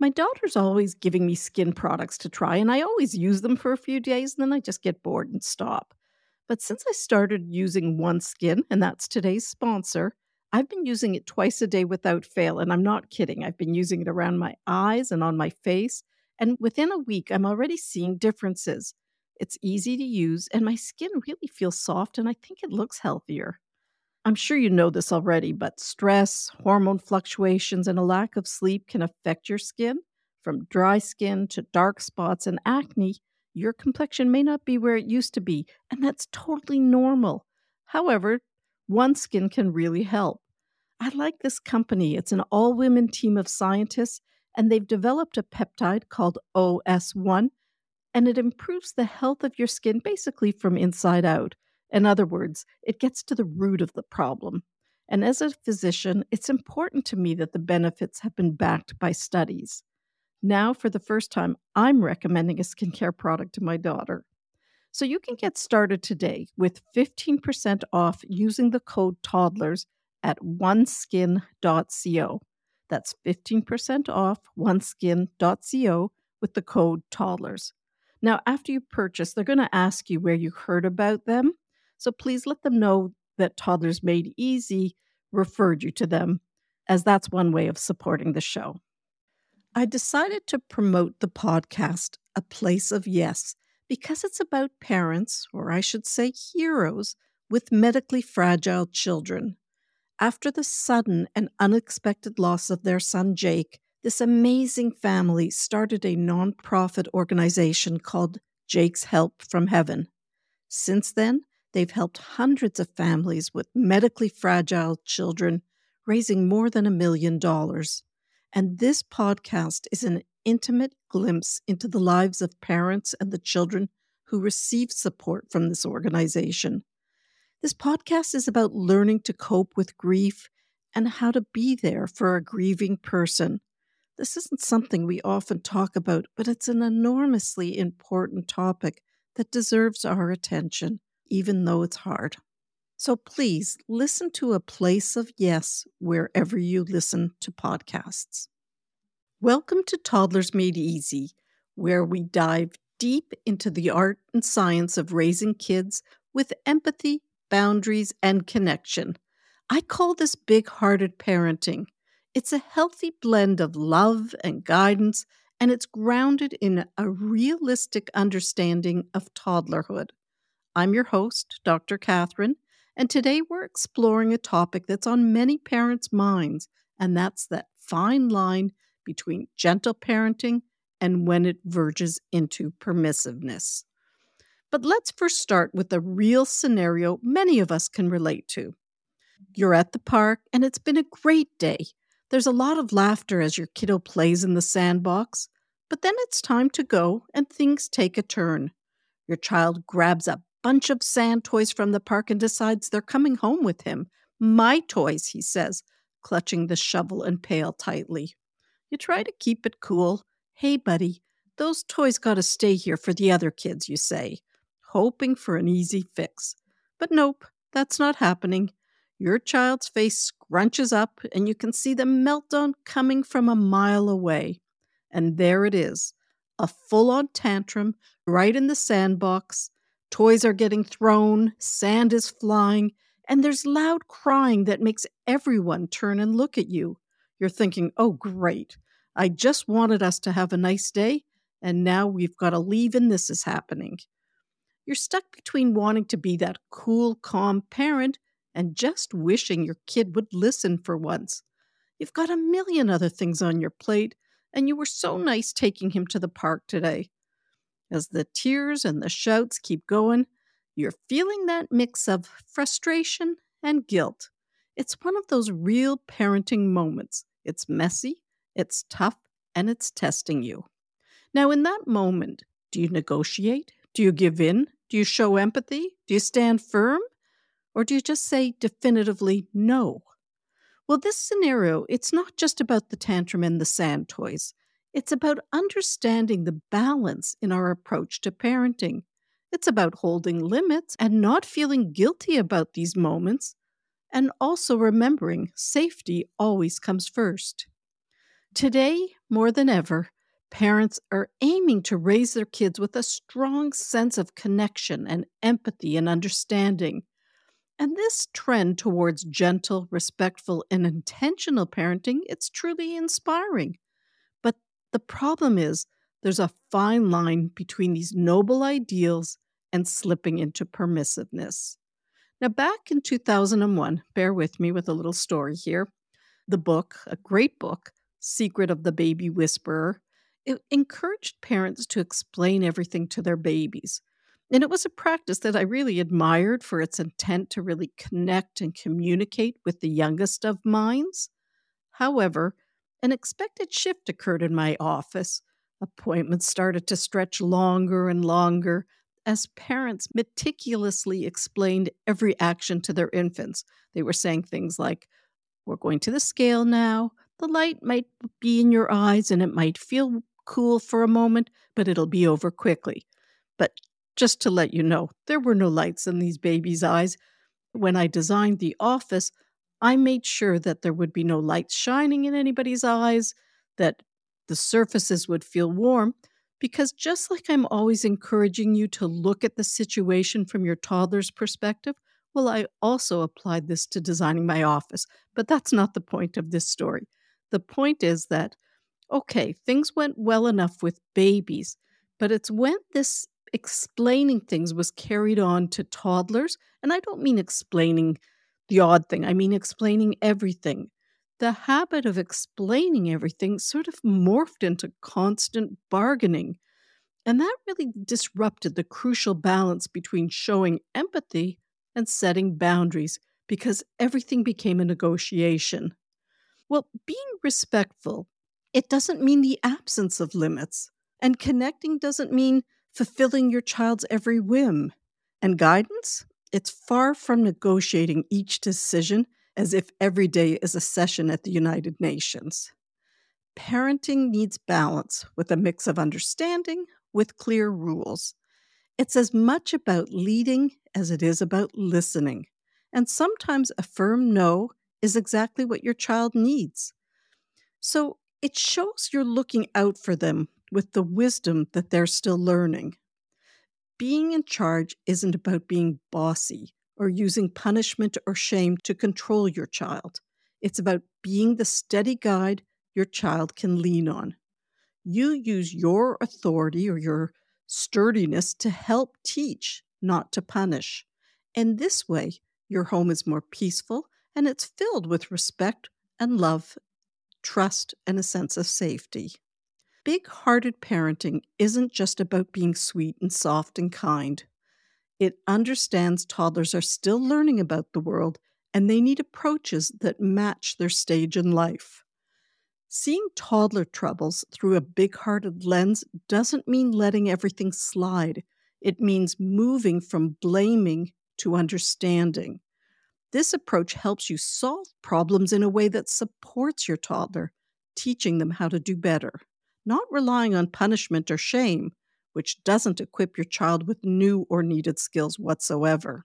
My daughter's always giving me skin products to try, and I always use them for a few days and then I just get bored and stop. But since I started using OneSkin, and that's today's sponsor, I've been using it twice a day without fail. And I'm not kidding. I've been using it around my eyes and on my face. And within a week, I'm already seeing differences. It's easy to use, and my skin really feels soft, and I think it looks healthier. I'm sure you know this already, but stress, hormone fluctuations, and a lack of sleep can affect your skin. From dry skin to dark spots and acne, your complexion may not be where it used to be, and that's totally normal. However, OneSkin can really help. I like this company. It's an all women team of scientists, and they've developed a peptide called OS1, and it improves the health of your skin basically from inside out. In other words, it gets to the root of the problem. And as a physician, it's important to me that the benefits have been backed by studies. Now, for the first time, I'm recommending a skincare product to my daughter. So you can get started today with 15% off using the code toddlers at oneskin.co. That's 15% off oneskin.co with the code toddlers. Now, after you purchase, they're going to ask you where you heard about them. So please let them know that Toddlers Made Easy referred you to them, as that's one way of supporting the show. I decided to promote the podcast, A Place of Yes, because it's about parents, or I should say heroes, with medically fragile children. After the sudden and unexpected loss of their son Jake, this amazing family started a nonprofit organization called Jake's Help from Heaven. Since then, They've helped hundreds of families with medically fragile children, raising more than a million dollars. And this podcast is an intimate glimpse into the lives of parents and the children who receive support from this organization. This podcast is about learning to cope with grief and how to be there for a grieving person. This isn't something we often talk about, but it's an enormously important topic that deserves our attention even though it's hard. So please listen to A Place of Yes wherever you listen to podcasts. Welcome to Toddlers Made Easy, where we dive deep into the art and science of raising kids with empathy, boundaries, and connection. I call this big hearted parenting. It's a healthy blend of love and guidance, and it's grounded in a realistic understanding of toddlerhood. I'm your host, Dr. Cathryn, and today we're exploring a topic that's on many parents' minds, and that's that fine line between gentle parenting and when it verges into permissiveness. But let's first start with a real scenario many of us can relate to. You're at the park and it's been a great day. There's a lot of laughter as your kiddo plays in the sandbox, but then it's time to go and things take a turn. Your child grabs a bunch of sand toys from the park and decides they're coming home with him. My toys, he says, clutching the shovel and pail tightly. You try to keep it cool. Hey, buddy, those toys got to stay here for the other kids, you say, hoping for an easy fix. But nope, that's not happening. Your child's face scrunches up, and you can see the meltdown coming from a mile away. And there it is a full on tantrum right in the sandbox Toys are getting thrown, sand is flying, and there's loud crying that makes everyone turn and look at you. You're thinking, oh, great. I just wanted us to have a nice day, and now we've got to leave and this is happening. You're stuck between wanting to be that cool, calm parent and just wishing your kid would listen for once. You've got a million other things on your plate, and you were so nice taking him to the park today. As the tears and the shouts keep going, you're feeling that mix of frustration and guilt. It's one of those real parenting moments. It's messy, it's tough, and it's testing you. Now, in that moment, do you negotiate? Do you give in? Do you show empathy? Do you stand firm? Or do you just say definitively no? Well, this scenario, it's not just about the tantrum and the sand toys. It's about understanding the balance in our approach to parenting. It's about holding limits and not feeling guilty about these moments, and also remembering safety always comes first. Today, more than ever, parents are aiming to raise their kids with a strong sense of connection and empathy and understanding. And this trend towards gentle, respectful, and intentional parenting, it's truly inspiring. The problem is there's a fine line between these noble ideals and slipping into permissiveness. Now, back in 2001, bear with me with a little story here. The book, a great book, Secret of the Baby Whisperer, it encouraged parents to explain everything to their babies. And it was a practice that I really admired for its intent to really connect and communicate with the youngest of minds. However, an expected shift occurred in my office. Appointments started to stretch longer and longer as parents meticulously explained every action to their infants. They were saying things like, We're going to the scale now. The light might be in your eyes and it might feel cool for a moment, but it'll be over quickly. But just to let you know, there were no lights in these babies' eyes. When I designed the office, I made sure that there would be no lights shining in anybody's eyes, that the surfaces would feel warm, because just like I'm always encouraging you to look at the situation from your toddler's perspective, well, I also applied this to designing my office. But that's not the point of this story. The point is that, okay, things went well enough with babies, but it's when this explaining things was carried on to toddlers. And I don't mean explaining the odd thing, I mean explaining everything. The habit of explaining everything sort of morphed into constant bargaining. And that really disrupted the crucial balance between showing empathy and setting boundaries because everything became a negotiation. Well, being respectful, it doesn't mean the absence of limits. And connecting doesn't mean fulfilling your child's every whim. And guidance? It's far from negotiating each decision as if every day is a session at the United Nations. Parenting needs balance with a mix of understanding with clear rules. It's as much about leading as it is about listening. And sometimes a firm no is exactly what your child needs. So it shows you're looking out for them with the wisdom that they're still learning. Being in charge isn't about being bossy or using punishment or shame to control your child. It's about being the steady guide your child can lean on. You use your authority or your sturdiness to help teach, not to punish. And this way, your home is more peaceful and it's filled with respect and love, trust, and a sense of safety. Big hearted parenting isn't just about being sweet and soft and kind. It understands toddlers are still learning about the world and they need approaches that match their stage in life. Seeing toddler troubles through a big hearted lens doesn't mean letting everything slide. It means moving from blaming to understanding. This approach helps you solve problems in a way that supports your toddler, teaching them how to do better not relying on punishment or shame, which doesn't equip your child with new or needed skills whatsoever.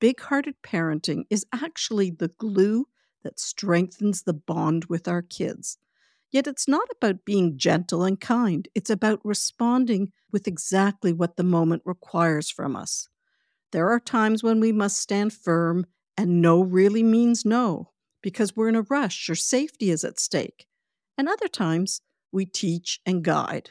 Big hearted parenting is actually the glue that strengthens the bond with our kids. Yet it's not about being gentle and kind, it's about responding with exactly what the moment requires from us. There are times when we must stand firm, and no really means no, because we're in a rush or safety is at stake. And other times, we teach and guide.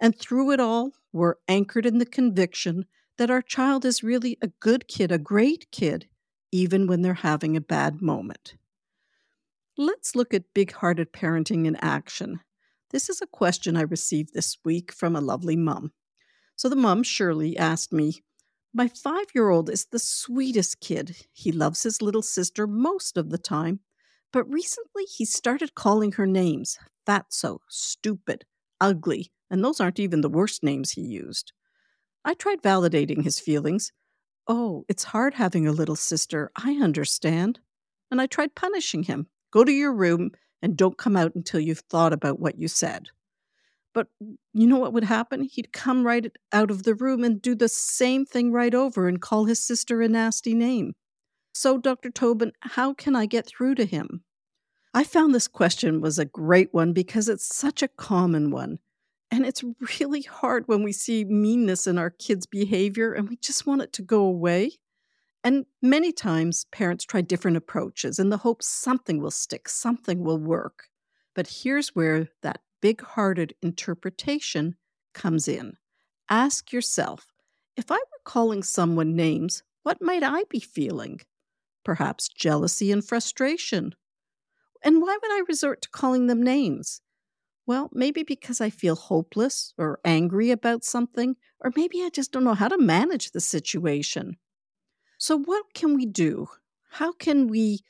And through it all, we're anchored in the conviction that our child is really a good kid, a great kid, even when they're having a bad moment. Let's look at big hearted parenting in action. This is a question I received this week from a lovely mum. So the mum, Shirley, asked me, My five year old is the sweetest kid. He loves his little sister most of the time, but recently he started calling her names fatso, stupid, ugly, and those aren't even the worst names he used. I tried validating his feelings. Oh, it's hard having a little sister. I understand. And I tried punishing him. Go to your room and don't come out until you've thought about what you said. But you know what would happen? He'd come right out of the room and do the same thing right over and call his sister a nasty name. So, Dr. Tobin, how can I get through to him? I found this question was a great one because it's such a common one. And it's really hard when we see meanness in our kids' behavior and we just want it to go away. And many times, parents try different approaches in the hope something will stick, something will work. But here's where that big hearted interpretation comes in. Ask yourself if I were calling someone names, what might I be feeling? Perhaps jealousy and frustration. And why would I resort to calling them names? Well, maybe because I feel hopeless or angry about something, or maybe I just don't know how to manage the situation. So, what can we do? How can we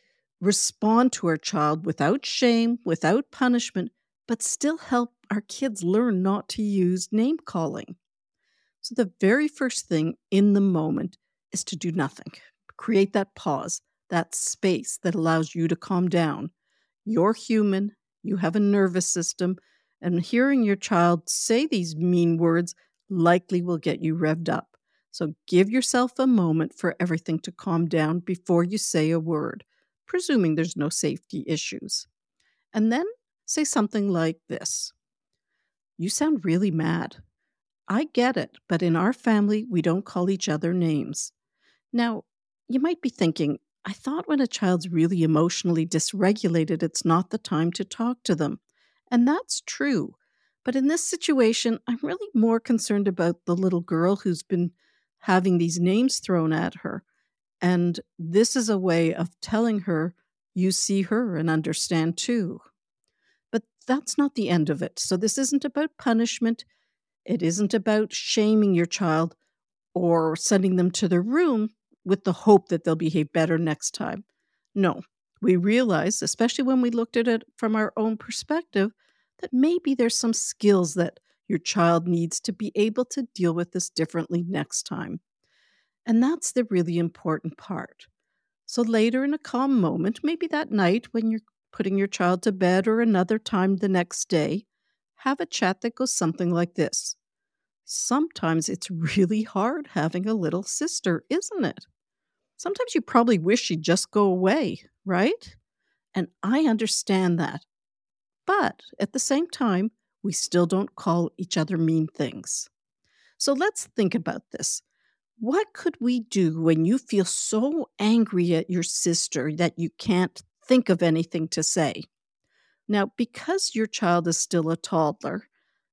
respond to our child without shame, without punishment, but still help our kids learn not to use name calling? So, the very first thing in the moment is to do nothing. Create that pause, that space that allows you to calm down. You're human, you have a nervous system, and hearing your child say these mean words likely will get you revved up. So give yourself a moment for everything to calm down before you say a word, presuming there's no safety issues. And then say something like this You sound really mad. I get it, but in our family, we don't call each other names. Now, you might be thinking, I thought when a child's really emotionally dysregulated, it's not the time to talk to them. And that's true. But in this situation, I'm really more concerned about the little girl who's been having these names thrown at her. And this is a way of telling her you see her and understand too. But that's not the end of it. So this isn't about punishment. It isn't about shaming your child or sending them to their room with the hope that they'll behave better next time. No, we realize, especially when we looked at it from our own perspective, that maybe there's some skills that your child needs to be able to deal with this differently next time. And that's the really important part. So later in a calm moment, maybe that night when you're putting your child to bed or another time the next day, have a chat that goes something like this. Sometimes it's really hard having a little sister, isn't it? Sometimes you probably wish she'd just go away, right? And I understand that. But at the same time, we still don't call each other mean things. So let's think about this. What could we do when you feel so angry at your sister that you can't think of anything to say? Now, because your child is still a toddler,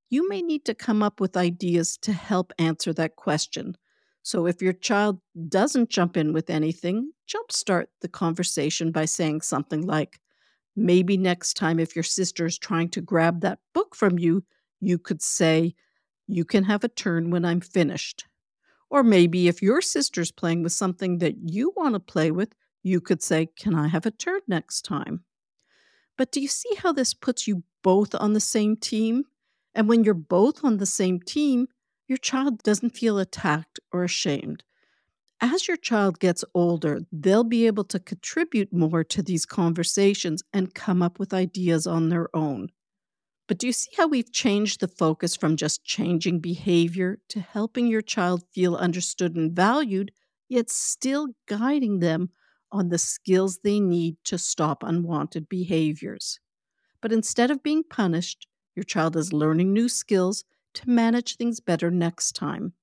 you may need to come up with ideas to help answer that question. So, if your child doesn't jump in with anything, jumpstart the conversation by saying something like, Maybe next time, if your sister is trying to grab that book from you, you could say, You can have a turn when I'm finished. Or maybe if your sister's playing with something that you want to play with, you could say, Can I have a turn next time? But do you see how this puts you both on the same team? And when you're both on the same team, your child doesn't feel attacked or ashamed as your child gets older, they'll be able to contribute more to these conversations and come up with ideas on their own. But do you see how we've changed the focus from just changing behavior to helping your child feel understood and valued, yet still guiding them on the skills they need to stop unwanted behaviors? But instead of being punished, your child is learning new skills to manage things better next time.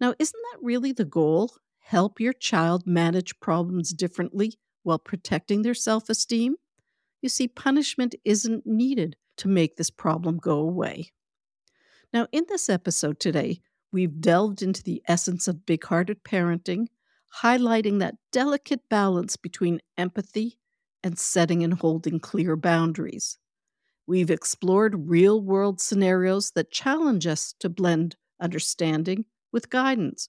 Now, isn't that really the goal? help your child manage problems differently while protecting their self esteem? You see, punishment isn't needed to make this problem go away. Now, in this episode today, we've delved into the essence of big hearted parenting, highlighting that delicate balance between empathy and setting and holding clear boundaries. We've explored real world scenarios that challenge us to blend understanding with guidance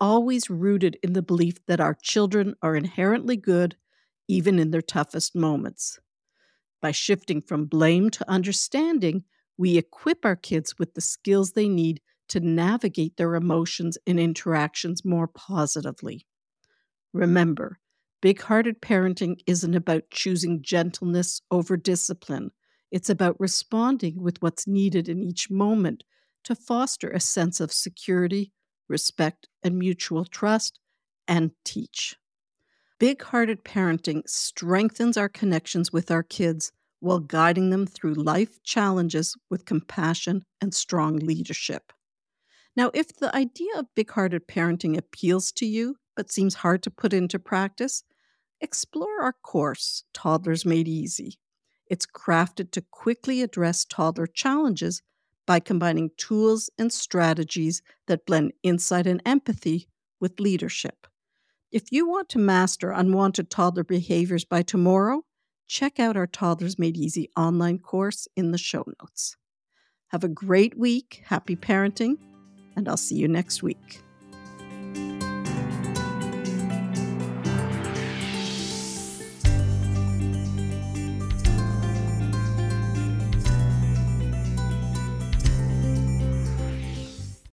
always rooted in the belief that our children are inherently good, even in their toughest moments. By shifting from blame to understanding, we equip our kids with the skills they need to navigate their emotions and interactions more positively. Remember, big hearted parenting isn't about choosing gentleness over discipline. It's about responding with what's needed in each moment to foster a sense of security, respect, and mutual trust, and teach. Big hearted parenting strengthens our connections with our kids while guiding them through life challenges with compassion and strong leadership. Now, if the idea of big hearted parenting appeals to you but seems hard to put into practice, explore our course, Toddlers Made Easy. It's crafted to quickly address toddler challenges by combining tools and strategies that blend insight and empathy with leadership. If you want to master unwanted toddler behaviors by tomorrow, check out our Toddlers Made Easy online course in the show notes. Have a great week, happy parenting, and I'll see you next week.